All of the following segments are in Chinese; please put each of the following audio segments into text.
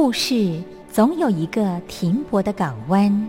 故事总有一个停泊的港湾。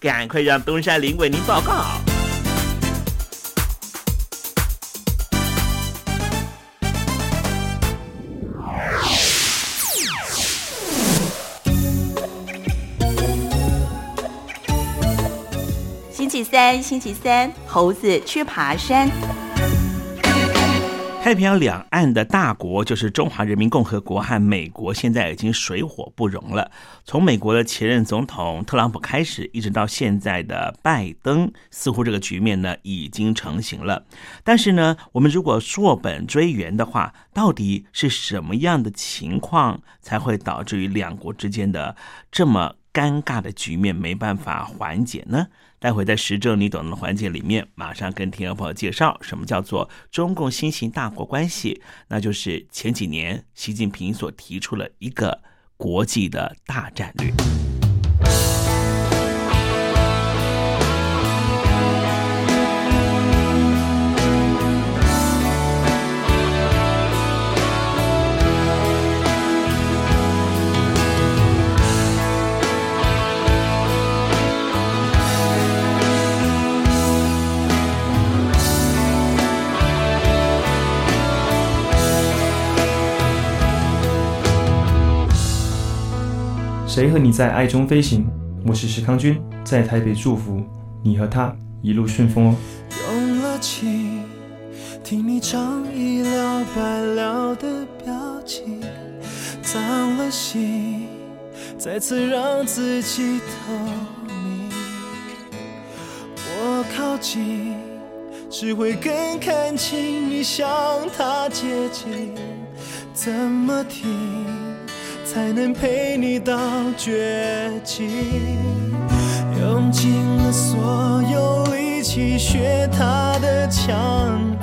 赶快让东山林为您报告。星期三，星期三，猴子去爬山。太平洋两岸的大国就是中华人民共和国和美国，现在已经水火不容了。从美国的前任总统特朗普开始，一直到现在的拜登，似乎这个局面呢已经成型了。但是呢，我们如果溯本追源的话，到底是什么样的情况才会导致于两国之间的这么尴尬的局面没办法缓解呢？待会在时政你懂的环节里面，马上跟听众朋友介绍什么叫做中共新型大国关系，那就是前几年习近平所提出了一个国际的大战略。谁和你在爱中飞行？我是石康君，在台北祝福你和他一路顺风哦。用了情，听你唱一了百了的表情，脏了心，再次让自己透明。我靠近，只会更看清你向他接近，怎么停？才能陪你到绝境，用尽了所有力气学他的强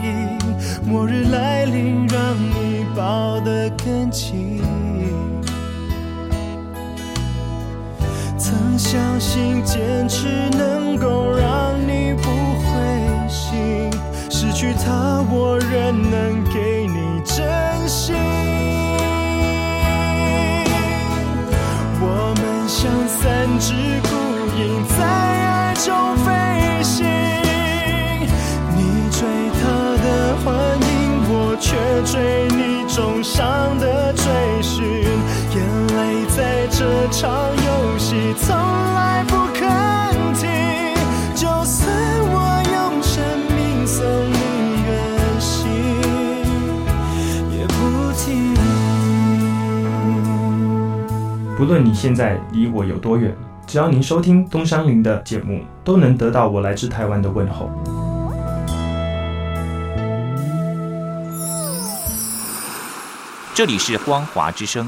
硬，末日来临让你抱得更紧。曾相信坚持能够让你不灰心，失去他我仍能给你真心。像三只孤鹰在爱中飞行，你追他的幻影，我却追你重伤的追寻。眼泪在这场游戏从来不肯不论你现在离我有多远，只要您收听东山林的节目，都能得到我来自台湾的问候。这里是光华之声。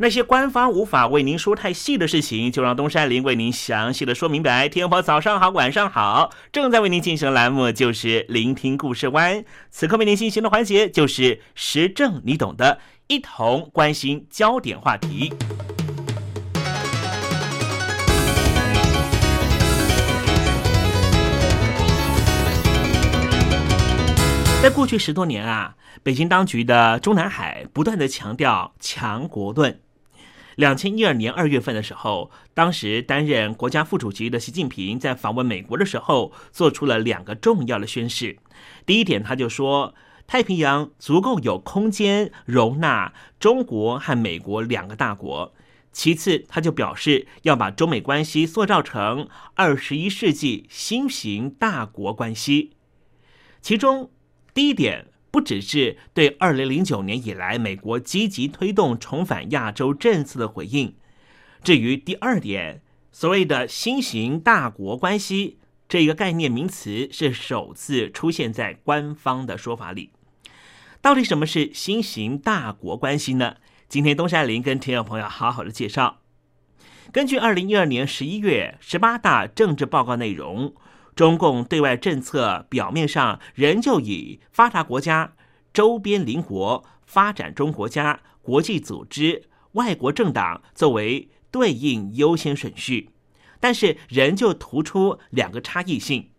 那些官方无法为您说太细的事情，就让东山林为您详细的说明白。天婆早上好，晚上好，正在为您进行的栏目就是聆听故事湾。此刻为您进行的环节就是时政，你懂的，一同关心焦点话题。在过去十多年啊，北京当局的中南海不断的强调强国论。两千一二年二月份的时候，当时担任国家副主席的习近平在访问美国的时候，做出了两个重要的宣誓。第一点，他就说太平洋足够有空间容纳中国和美国两个大国。其次，他就表示要把中美关系塑造成二十一世纪新型大国关系。其中，第一点。不只是对二零零九年以来美国积极推动重返亚洲政策的回应。至于第二点，所谓的新型大国关系这个概念名词是首次出现在官方的说法里。到底什么是新型大国关系呢？今天东山林跟听众朋友好好的介绍。根据二零一二年十一月十八大政治报告内容。中共对外政策表面上仍旧以发达国家、周边邻国、发展中国家、国际组织、外国政党作为对应优先顺序，但是仍旧突出两个差异性。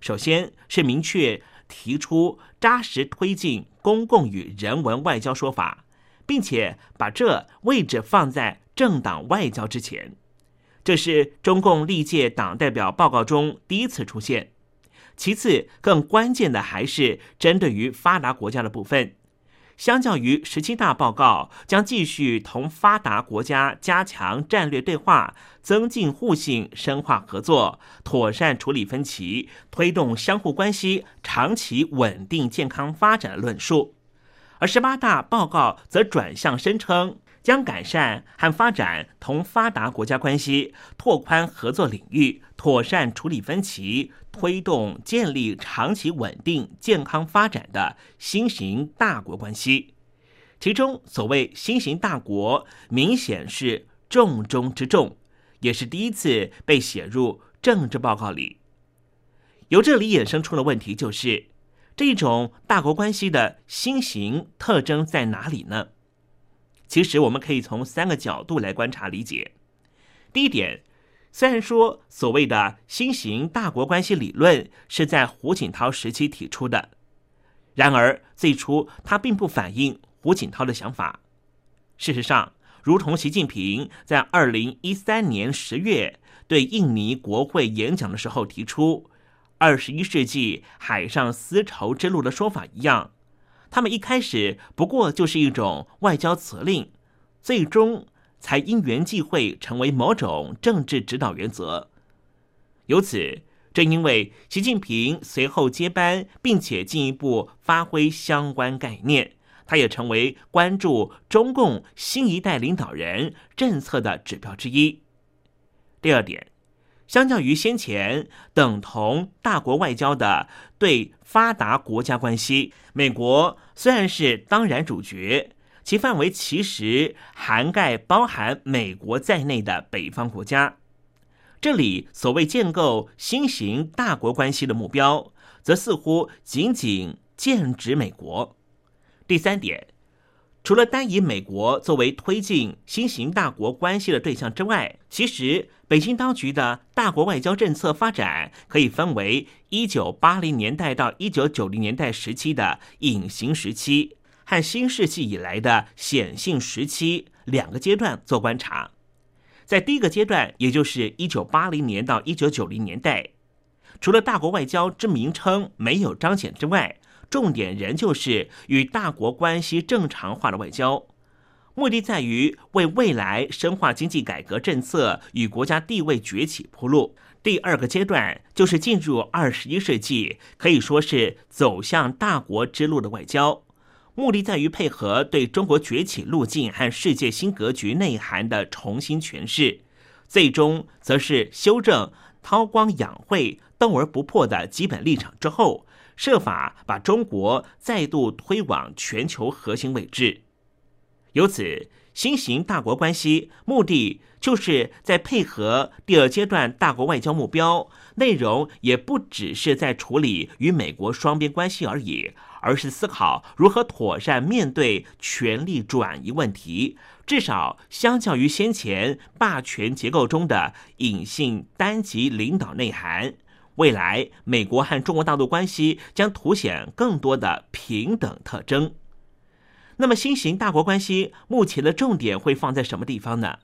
首先是明确提出扎实推进公共与人文外交说法，并且把这位置放在政党外交之前。这是中共历届党代表报告中第一次出现。其次，更关键的还是针对于发达国家的部分。相较于十七大报告，将继续同发达国家加强战略对话，增进互信，深化合作，妥善处理分歧，推动相互关系长期稳定健康发展论述。而十八大报告则转向声称。将改善和发展同发达国家关系，拓宽合作领域，妥善处理分歧，推动建立长期稳定健康发展的新型大国关系。其中，所谓新型大国，明显是重中之重，也是第一次被写入政治报告里。由这里衍生出的问题就是，这种大国关系的新型特征在哪里呢？其实我们可以从三个角度来观察理解。第一点，虽然说所谓的新型大国关系理论是在胡锦涛时期提出的，然而最初它并不反映胡锦涛的想法。事实上，如同习近平在二零一三年十月对印尼国会演讲的时候提出“二十一世纪海上丝绸之路”的说法一样。他们一开始不过就是一种外交辞令，最终才因缘际会成为某种政治指导原则。由此，正因为习近平随后接班，并且进一步发挥相关概念，他也成为关注中共新一代领导人政策的指标之一。第二点。相较于先前等同大国外交的对发达国家关系，美国虽然是当然主角，其范围其实涵盖包含美国在内的北方国家。这里所谓建构新型大国关系的目标，则似乎仅仅剑指美国。第三点。除了单以美国作为推进新型大国关系的对象之外，其实北京当局的大国外交政策发展可以分为一九八零年代到一九九零年代时期的隐形时期，和新世纪以来的显性时期两个阶段做观察。在第一个阶段，也就是一九八零年到一九九零年代，除了大国外交之名称没有彰显之外，重点仍旧是与大国关系正常化的外交，目的在于为未来深化经济改革政策与国家地位崛起铺路。第二个阶段就是进入二十一世纪，可以说是走向大国之路的外交。目的在于配合对中国崛起路径和世界新格局内涵的重新诠释，最终则是修正韬光养晦、斗而不破的基本立场之后，设法把中国再度推往全球核心位置。由此，新型大国关系目的就是在配合第二阶段大国外交目标，内容也不只是在处理与美国双边关系而已。而是思考如何妥善面对权力转移问题。至少相较于先前霸权结构中的隐性单极领导内涵，未来美国和中国大陆关系将凸显更多的平等特征。那么，新型大国关系目前的重点会放在什么地方呢？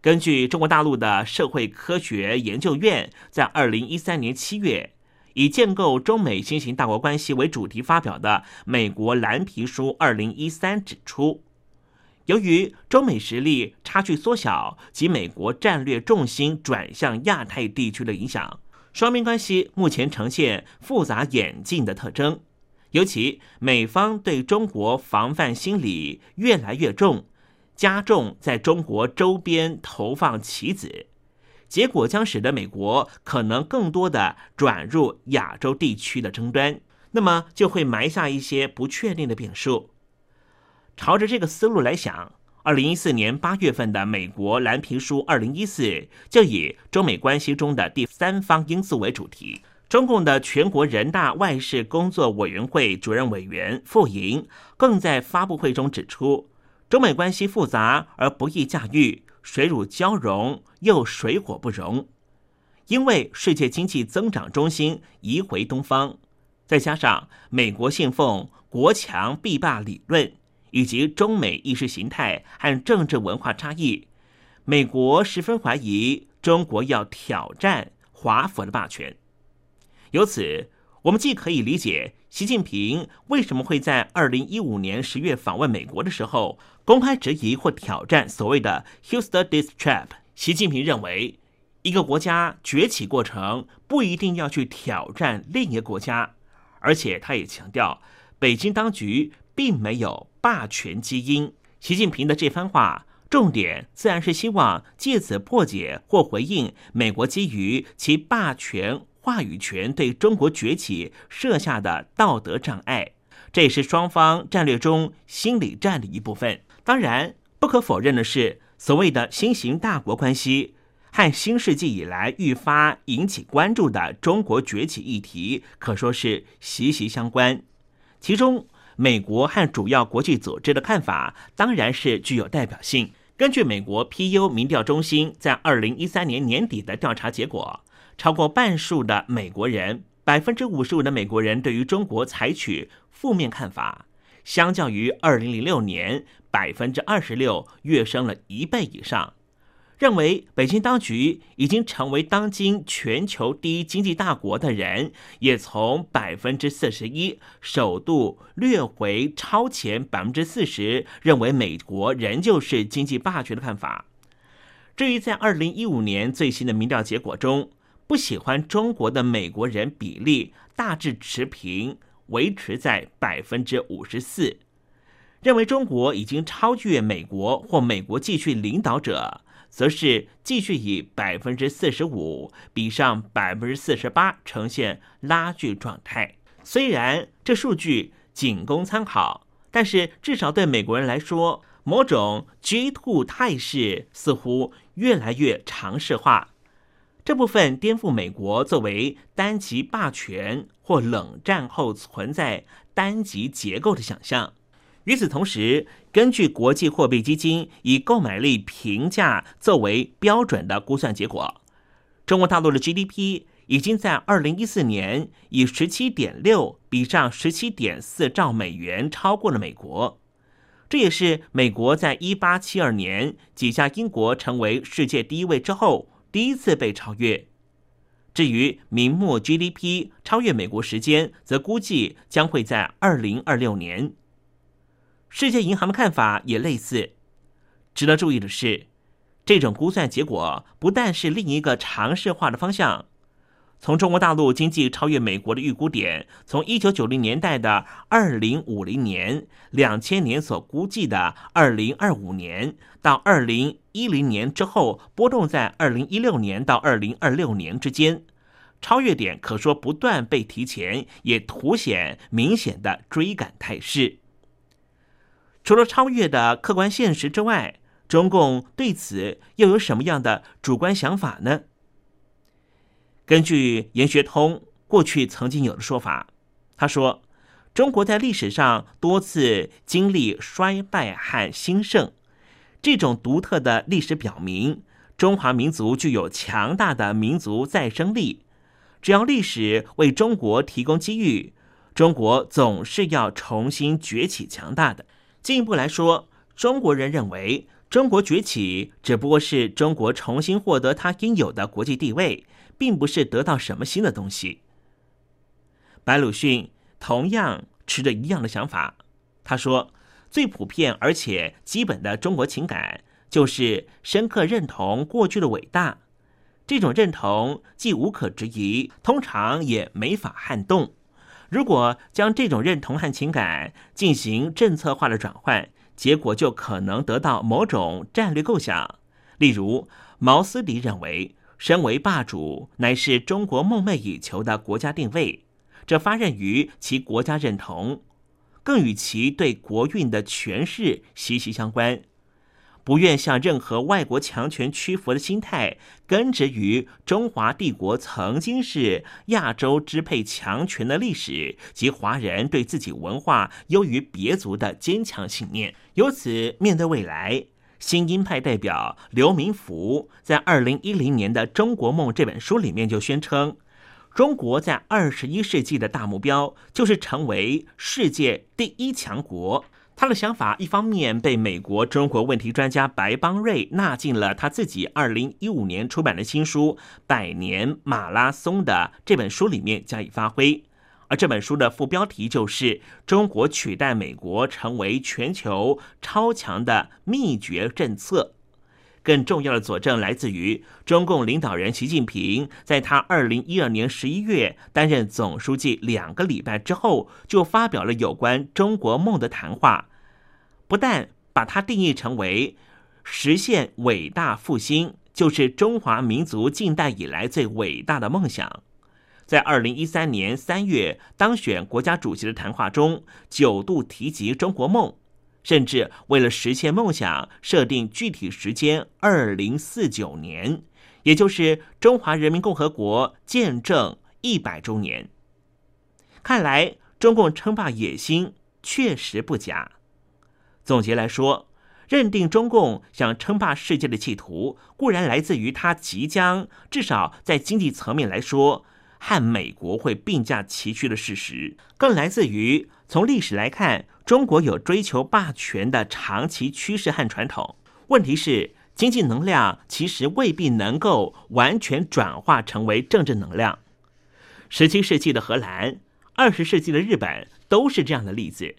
根据中国大陆的社会科学研究院在二零一三年七月。以建构中美新型大国关系为主题发表的《美国蓝皮书》二零一三指出，由于中美实力差距缩小及美国战略重心转向亚太地区的影响，双边关系目前呈现复杂演进的特征。尤其美方对中国防范心理越来越重，加重在中国周边投放棋子。结果将使得美国可能更多的转入亚洲地区的争端，那么就会埋下一些不确定的变数。朝着这个思路来想，二零一四年八月份的美国蓝皮书二零一四就以中美关系中的第三方因素为主题。中共的全国人大外事工作委员会主任委员傅莹更在发布会中指出，中美关系复杂而不易驾驭。水乳交融又水火不容，因为世界经济增长中心移回东方，再加上美国信奉国强必霸理论，以及中美意识形态和政治文化差异，美国十分怀疑中国要挑战华府的霸权。由此，我们既可以理解习近平为什么会在二零一五年十月访问美国的时候。公开质疑或挑战所谓的 Houston Dis Trap。习近平认为，一个国家崛起过程不一定要去挑战另一个国家，而且他也强调，北京当局并没有霸权基因。习近平的这番话，重点自然是希望借此破解或回应美国基于其霸权话语权对中国崛起设下的道德障碍，这也是双方战略中心理战的一部分。当然，不可否认的是，所谓的新型大国关系和新世纪以来愈发引起关注的中国崛起议题，可说是息息相关。其中，美国和主要国际组织的看法当然是具有代表性。根据美国 PU 民调中心在二零一三年年底的调查结果，超过半数的美国人，百分之五十五的美国人对于中国采取负面看法。相较于二零零六年，百分之二十六跃升了一倍以上。认为北京当局已经成为当今全球第一经济大国的人，也从百分之四十一首度略回超前百分之四十，认为美国仍旧是经济霸权的看法。至于在二零一五年最新的民调结果中，不喜欢中国的美国人比例大致持平。维持在百分之五十四，认为中国已经超越美国或美国继续领导者，则是继续以百分之四十五比上百分之四十八呈现拉锯状态。虽然这数据仅供参考，但是至少对美国人来说，某种 G two 态势似乎越来越常识化。这部分颠覆美国作为单极霸权或冷战后存在单极结构的想象。与此同时，根据国际货币基金以购买力评价作为标准的估算结果，中国大陆的 GDP 已经在二零一四年以十七点六比上十七点四兆美元超过了美国。这也是美国在一八七二年挤下英国成为世界第一位之后第一次被超越。至于明末 GDP 超越美国时间，则估计将会在二零二六年。世界银行的看法也类似。值得注意的是，这种估算结果不但是另一个尝试化的方向。从中国大陆经济超越美国的预估点，从一九九零年代的二零五零年、两千年所估计的二零二五年，到二零一零年之后波动在二零一六年到二零二六年之间，超越点可说不断被提前，也凸显明显的追赶态势。除了超越的客观现实之外，中共对此又有什么样的主观想法呢？根据严学通过去曾经有的说法，他说：“中国在历史上多次经历衰败和兴盛，这种独特的历史表明，中华民族具有强大的民族再生力。只要历史为中国提供机遇，中国总是要重新崛起强大的。进一步来说，中国人认为，中国崛起只不过是中国重新获得它应有的国际地位。”并不是得到什么新的东西。白鲁迅同样持着一样的想法。他说：“最普遍而且基本的中国情感，就是深刻认同过去的伟大。这种认同既无可置疑，通常也没法撼动。如果将这种认同和情感进行政策化的转换，结果就可能得到某种战略构想。例如，毛思迪认为。”身为霸主，乃是中国梦寐以求的国家定位，这发轫于其国家认同，更与其对国运的诠释息息相关。不愿向任何外国强权屈服的心态，根植于中华帝国曾经是亚洲支配强权的历史及华人对自己文化优于别族的坚强信念。由此，面对未来。新鹰派代表刘明福在二零一零年的《中国梦》这本书里面就宣称，中国在二十一世纪的大目标就是成为世界第一强国。他的想法一方面被美国中国问题专家白邦瑞纳进了他自己二零一五年出版的新书《百年马拉松》的这本书里面加以发挥。而这本书的副标题就是“中国取代美国成为全球超强的秘诀政策”。更重要的佐证来自于中共领导人习近平在他二零一二年十一月担任总书记两个礼拜之后，就发表了有关中国梦的谈话。不但把它定义成为实现伟大复兴，就是中华民族近代以来最伟大的梦想。在二零一三年三月当选国家主席的谈话中，九度提及中国梦，甚至为了实现梦想，设定具体时间二零四九年，也就是中华人民共和国建政一百周年。看来，中共称霸野心确实不假。总结来说，认定中共想称霸世界的企图，固然来自于他即将，至少在经济层面来说。和美国会并驾齐驱的事实，更来自于从历史来看，中国有追求霸权的长期趋势和传统。问题是，经济能量其实未必能够完全转化成为政治能量。十七世纪的荷兰，二十世纪的日本都是这样的例子。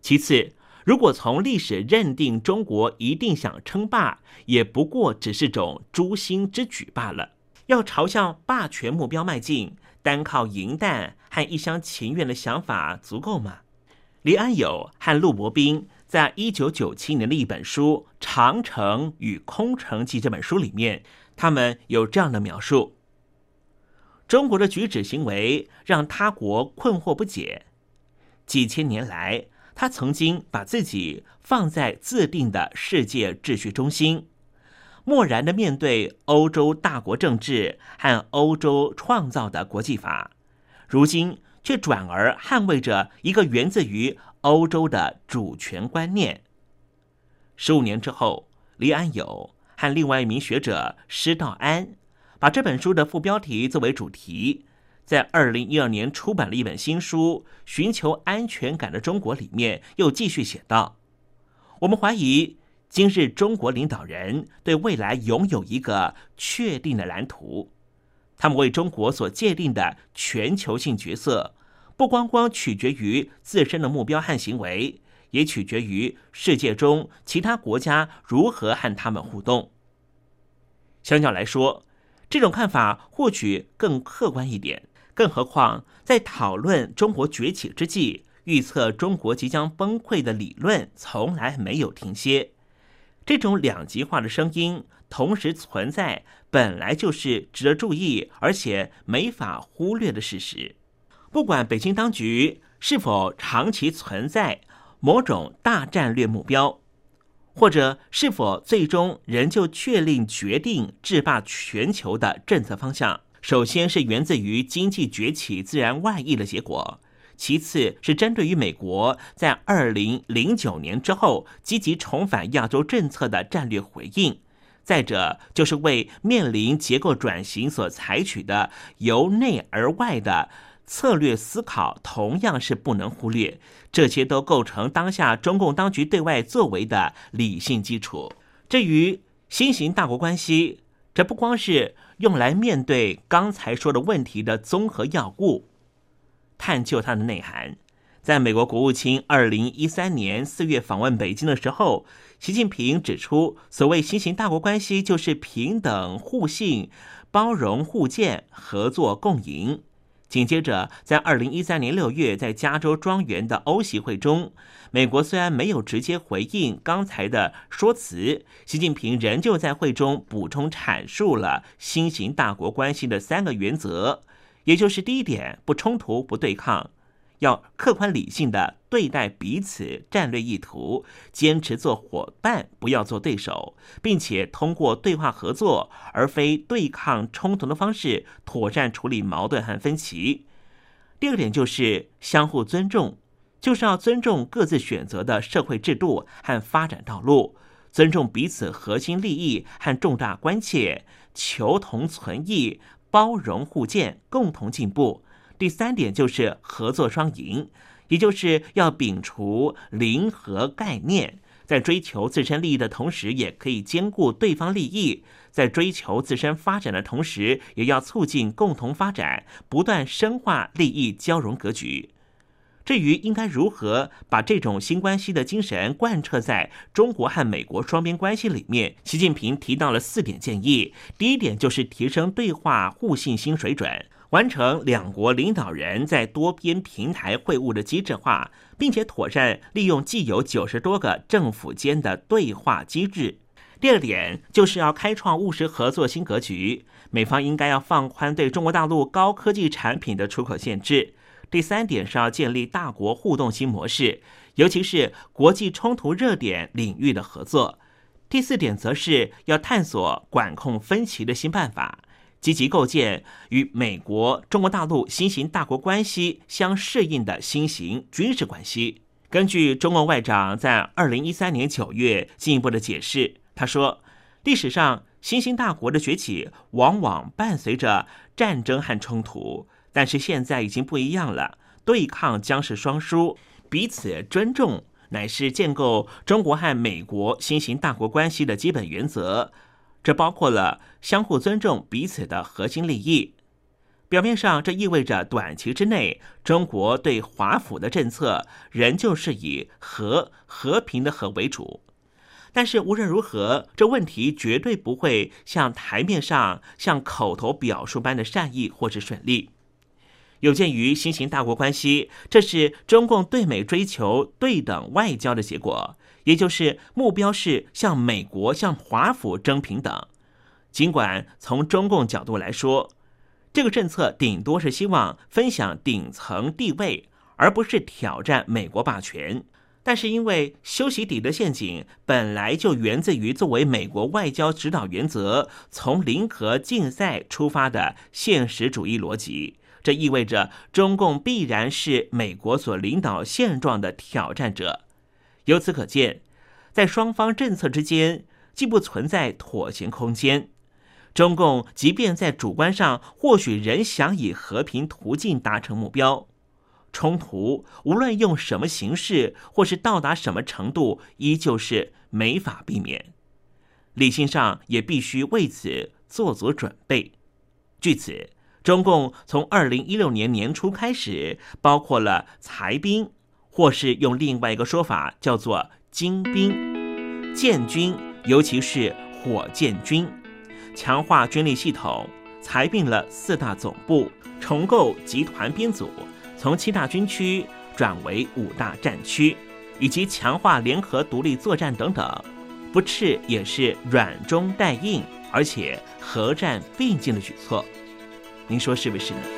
其次，如果从历史认定中国一定想称霸，也不过只是种诛心之举罢了。要朝向霸权目标迈进。单靠银弹和一厢情愿的想法足够吗？李安友和陆伯斌在一九九七年的一本书《长城与空城计》这本书里面，他们有这样的描述：中国的举止行为让他国困惑不解。几千年来，他曾经把自己放在自定的世界秩序中心。漠然的面对欧洲大国政治和欧洲创造的国际法，如今却转而捍卫着一个源自于欧洲的主权观念。十五年之后，李安友和另外一名学者施道安把这本书的副标题作为主题，在二零一二年出版了一本新书《寻求安全感的中国》里面，又继续写道：“我们怀疑今日中国领导人对未来拥有一个确定的蓝图，他们为中国所界定的全球性角色，不光光取决于自身的目标和行为，也取决于世界中其他国家如何和他们互动。相较来说。”这种看法或许更客观一点，更何况在讨论中国崛起之际，预测中国即将崩溃的理论从来没有停歇。这种两极化的声音同时存在，本来就是值得注意而且没法忽略的事实。不管北京当局是否长期存在某种大战略目标。或者是否最终仍旧确定决定制霸全球的政策方向？首先是源自于经济崛起自然外溢的结果，其次是针对于美国在二零零九年之后积极重返亚洲政策的战略回应，再者就是为面临结构转型所采取的由内而外的。策略思考同样是不能忽略，这些都构成当下中共当局对外作为的理性基础。至于新型大国关系，这不光是用来面对刚才说的问题的综合要务，探究它的内涵。在美国国务卿二零一三年四月访问北京的时候，习近平指出，所谓新型大国关系就是平等、互信、包容、互鉴、合作共赢。紧接着，在二零一三年六月，在加州庄园的欧席会中，美国虽然没有直接回应刚才的说辞，习近平仍旧在会中补充阐述了新型大国关系的三个原则，也就是第一点，不冲突、不对抗。要客观理性的对待彼此战略意图，坚持做伙伴，不要做对手，并且通过对话合作而非对抗冲突的方式，妥善处理矛盾和分歧。第二点就是相互尊重，就是要尊重各自选择的社会制度和发展道路，尊重彼此核心利益和重大关切，求同存异，包容互鉴，共同进步。第三点就是合作双赢，也就是要摒除零和概念，在追求自身利益的同时，也可以兼顾对方利益；在追求自身发展的同时，也要促进共同发展，不断深化利益交融格局。至于应该如何把这种新关系的精神贯彻在中国和美国双边关系里面，习近平提到了四点建议。第一点就是提升对话互信新水准。完成两国领导人在多边平台会晤的机制化，并且妥善利用既有九十多个政府间的对话机制。第二点就是要开创务实合作新格局，美方应该要放宽对中国大陆高科技产品的出口限制。第三点是要建立大国互动新模式，尤其是国际冲突热点领域的合作。第四点则是要探索管控分歧的新办法。积极构建与美国、中国大陆新型大国关系相适应的新型军事关系。根据中共外长在二零一三年九月进一步的解释，他说：“历史上新兴大国的崛起往往伴随着战争和冲突，但是现在已经不一样了，对抗将是双输，彼此尊重乃是建构中国和美国新型大国关系的基本原则。”这包括了相互尊重彼此的核心利益。表面上，这意味着短期之内，中国对华府的政策仍旧是以和和平的和为主。但是无论如何，这问题绝对不会像台面上像口头表述般的善意或是顺利。有鉴于新型大国关系，这是中共对美追求对等外交的结果。也就是目标是向美国、向华府争平等。尽管从中共角度来说，这个政策顶多是希望分享顶层地位，而不是挑战美国霸权。但是因为修习底的陷阱本来就源自于作为美国外交指导原则从零和竞赛出发的现实主义逻辑，这意味着中共必然是美国所领导现状的挑战者。由此可见，在双方政策之间既不存在妥协空间，中共即便在主观上或许仍想以和平途径达成目标，冲突无论用什么形式或是到达什么程度，依旧是没法避免。理性上也必须为此做足准备。据此，中共从二零一六年年初开始，包括了裁兵，或是用另外一个说法叫做精兵、建军，尤其是火箭军。强化军力系统，裁并了四大总部，重构集团编组，从七大军区转为五大战区，以及强化联合独立作战等等，不斥也是软中带硬，而且合战并进的举措。您说是不是呢？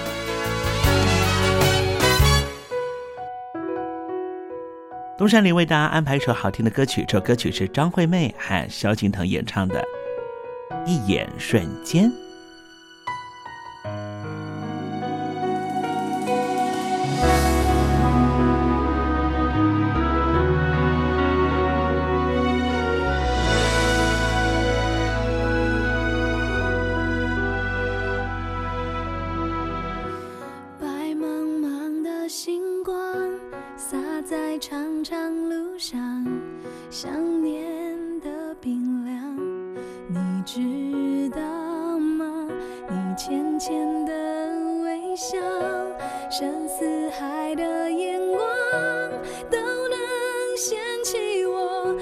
东山林为大家安排一首好听的歌曲，这首歌曲是张惠妹和萧敬腾演唱的《一眼瞬间》。路上想念的冰凉。你知道吗？你浅浅的微笑深似海的眼光都能掀起我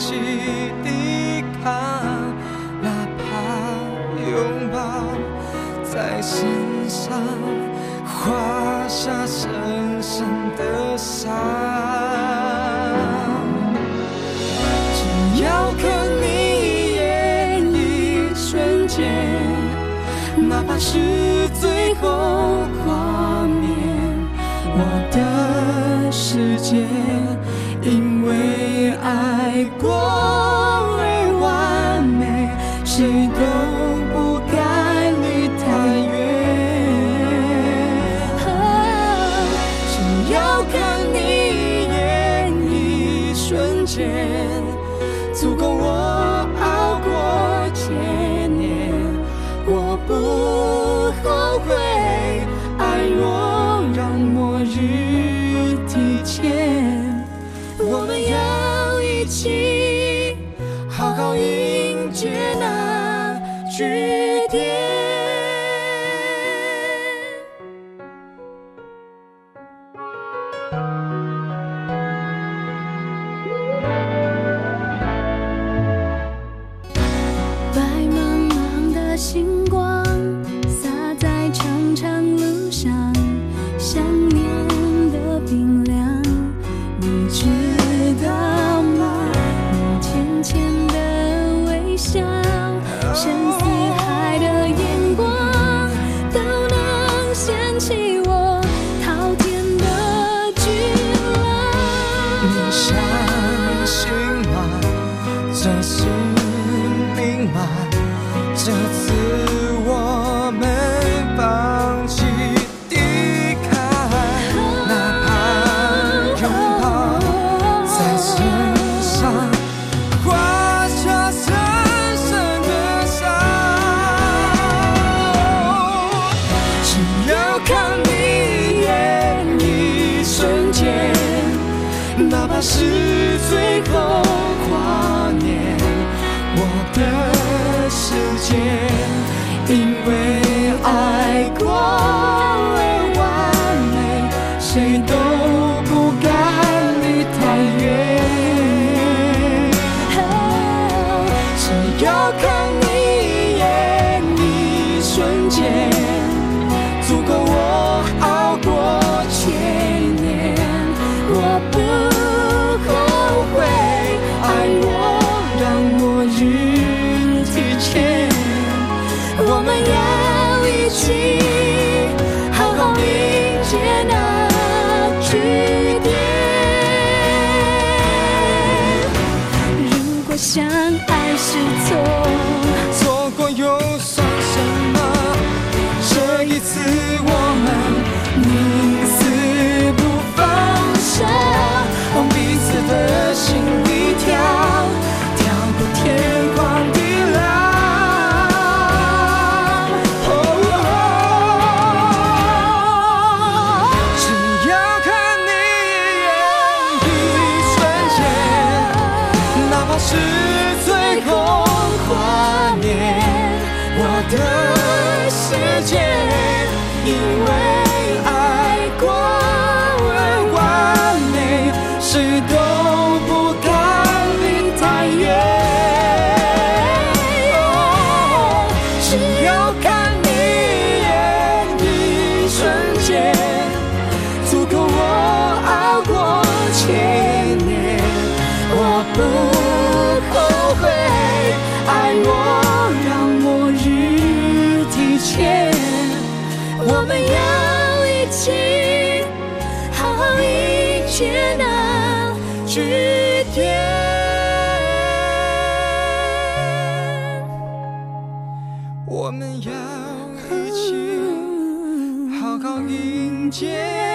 去抵抗哪怕拥抱在身上画下深深的伤只要看你一眼一瞬间哪怕是最后画面我的世界因为爱 ficou. 句点句点我们要一起好好迎接。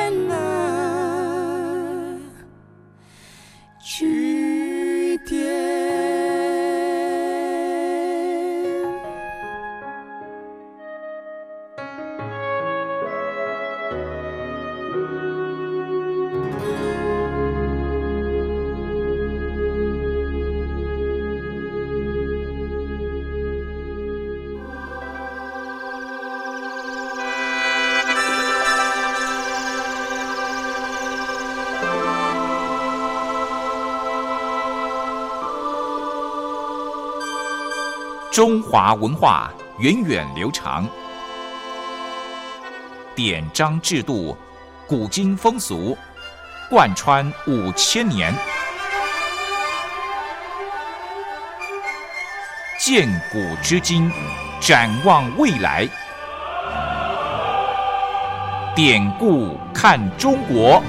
中华文化源远流长。典章制度古今风俗贯穿五千年。见古知今展望未来。典故看中国。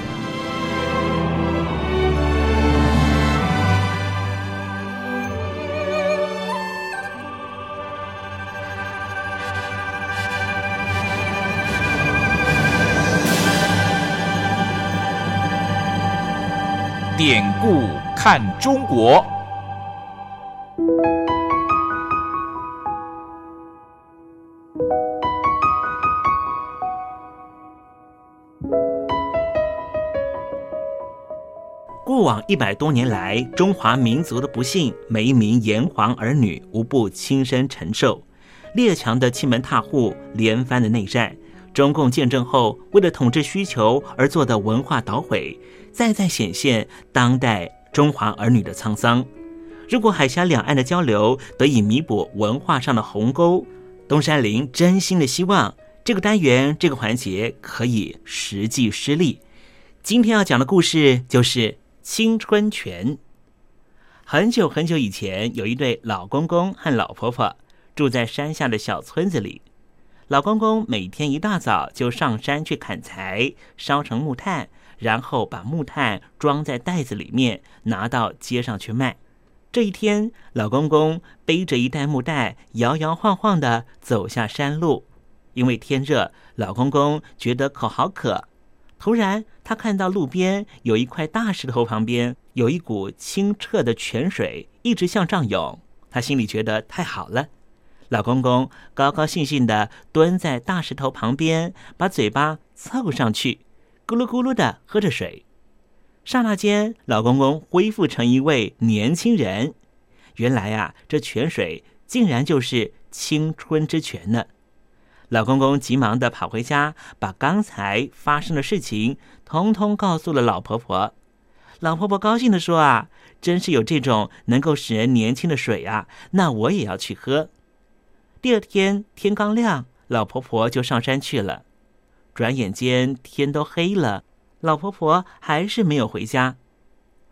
典故看中国。过往一百多年来中华民族的不幸每一名炎黄儿女无不亲身承受列强的欺门踏户连番的内战中共建政后为了统治需求而做的文化捣毁，再再显现当代中华儿女的沧桑。如果海峡两岸的交流得以弥补文化上的鸿沟，东山林真心的希望这个单元这个环节可以实际施力。今天要讲的故事就是青春泉。很久很久以前，有一对老公公和老婆婆住在山下的小村子里。老公公每天一大早就上山去砍柴，烧成木炭，然后把木炭装在袋子里面，拿到街上去卖。这一天，老公公背着一袋木袋，摇摇晃晃地走下山路。因为天热，老公公觉得口好渴。突然，他看到路边有一块大石头，旁边有一股清澈的泉水，一直向上涌。他心里觉得太好了。老公公高高兴兴地蹲在大石头旁边，把嘴巴凑上去，咕噜咕噜地喝着水。刹那间，老公公恢复成一位年轻人。原来啊，这泉水竟然就是青春之泉呢！老公公急忙的跑回家，把刚才发生的事情通通告诉了老婆婆。老婆婆高兴的说：“啊，真是有这种能够使人年轻的水啊！那我也要去喝。”第二天天刚亮，老婆婆就上山去了。转眼间天都黑了。老婆婆还是没有回家，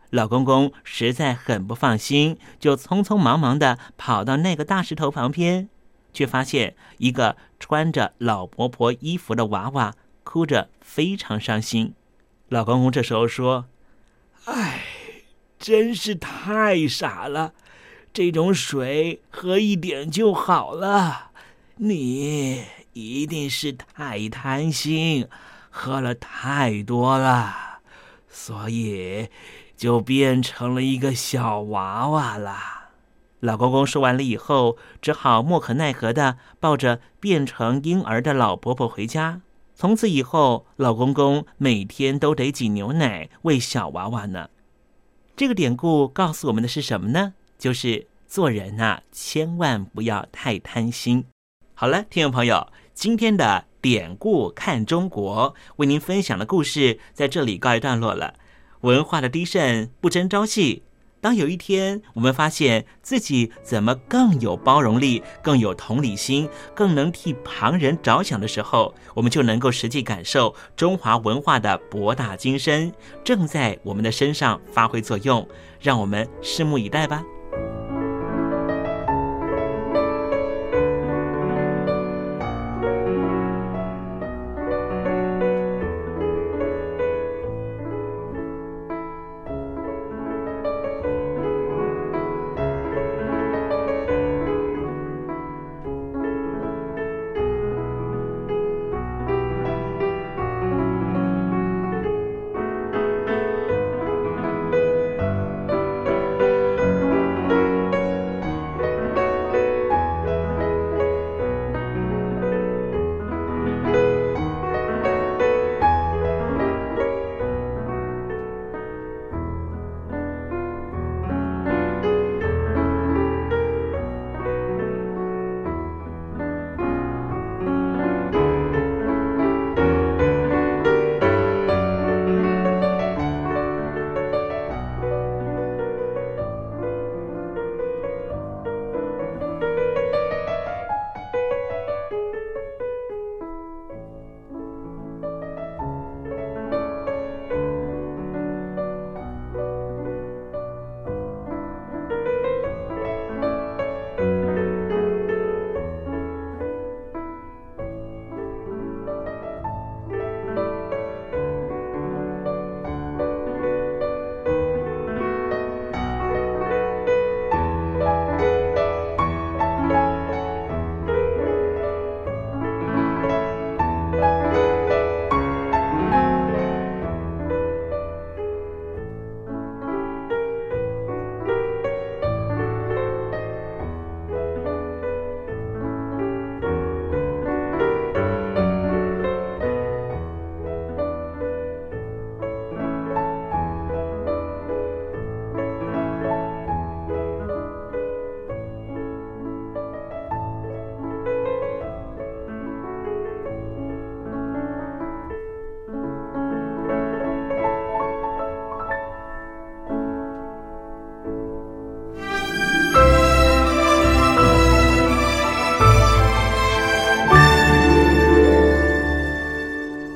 老公公实在很不放心，就匆匆忙忙的跑到那个大石头旁边，却发现一个穿着老婆婆衣服的娃娃哭着，非常伤心。老公公这时候说：“哎，真是太傻了，这种水喝一点就好了，你一定是太贪心。”喝了太多了，所以就变成了一个小娃娃了。老公公说完了以后，只好莫可奈何的抱着变成婴儿的老婆婆回家。从此以后，老公公每天都得挤牛奶喂小娃娃呢。这个典故告诉我们的是什么呢？就是做人呐，千万不要太贪心。好了，听众朋友，今天的。典故看中国，为您分享的故事在这里告一段落了。文化的低盛不争朝气。当有一天我们发现自己怎么更有包容力、更有同理心、更能替旁人着想的时候，我们就能够实际感受中华文化的博大精深正在我们的身上发挥作用。让我们拭目以待吧。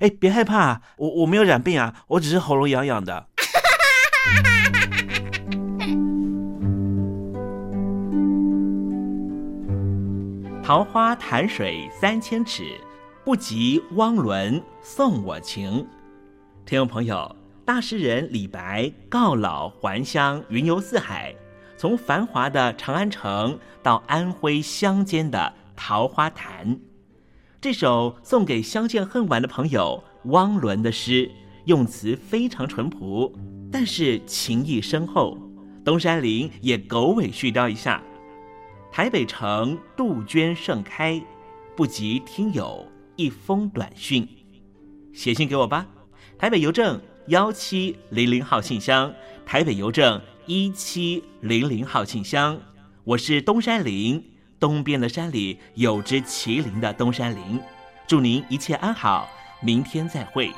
哎，别害怕，我我没有染病啊，我只是喉咙痒痒的。桃花潭水三千尺，不及汪伦送我情。听众朋友，大诗人李白告老还乡，云游四海，从繁华的长安城到安徽乡间的桃花潭。这首送给相见恨晚的朋友汪伦的诗，用词非常淳朴，但是情意深厚。东山林也狗尾续貂一下：台北城杜鹃盛开，不及听友一封短讯。写信给我吧，台北邮政幺七零零号信箱，台北邮政一七零零号信箱。我是东山林。东边的山里有只麒麟的东山林，祝您一切安好，明天再会。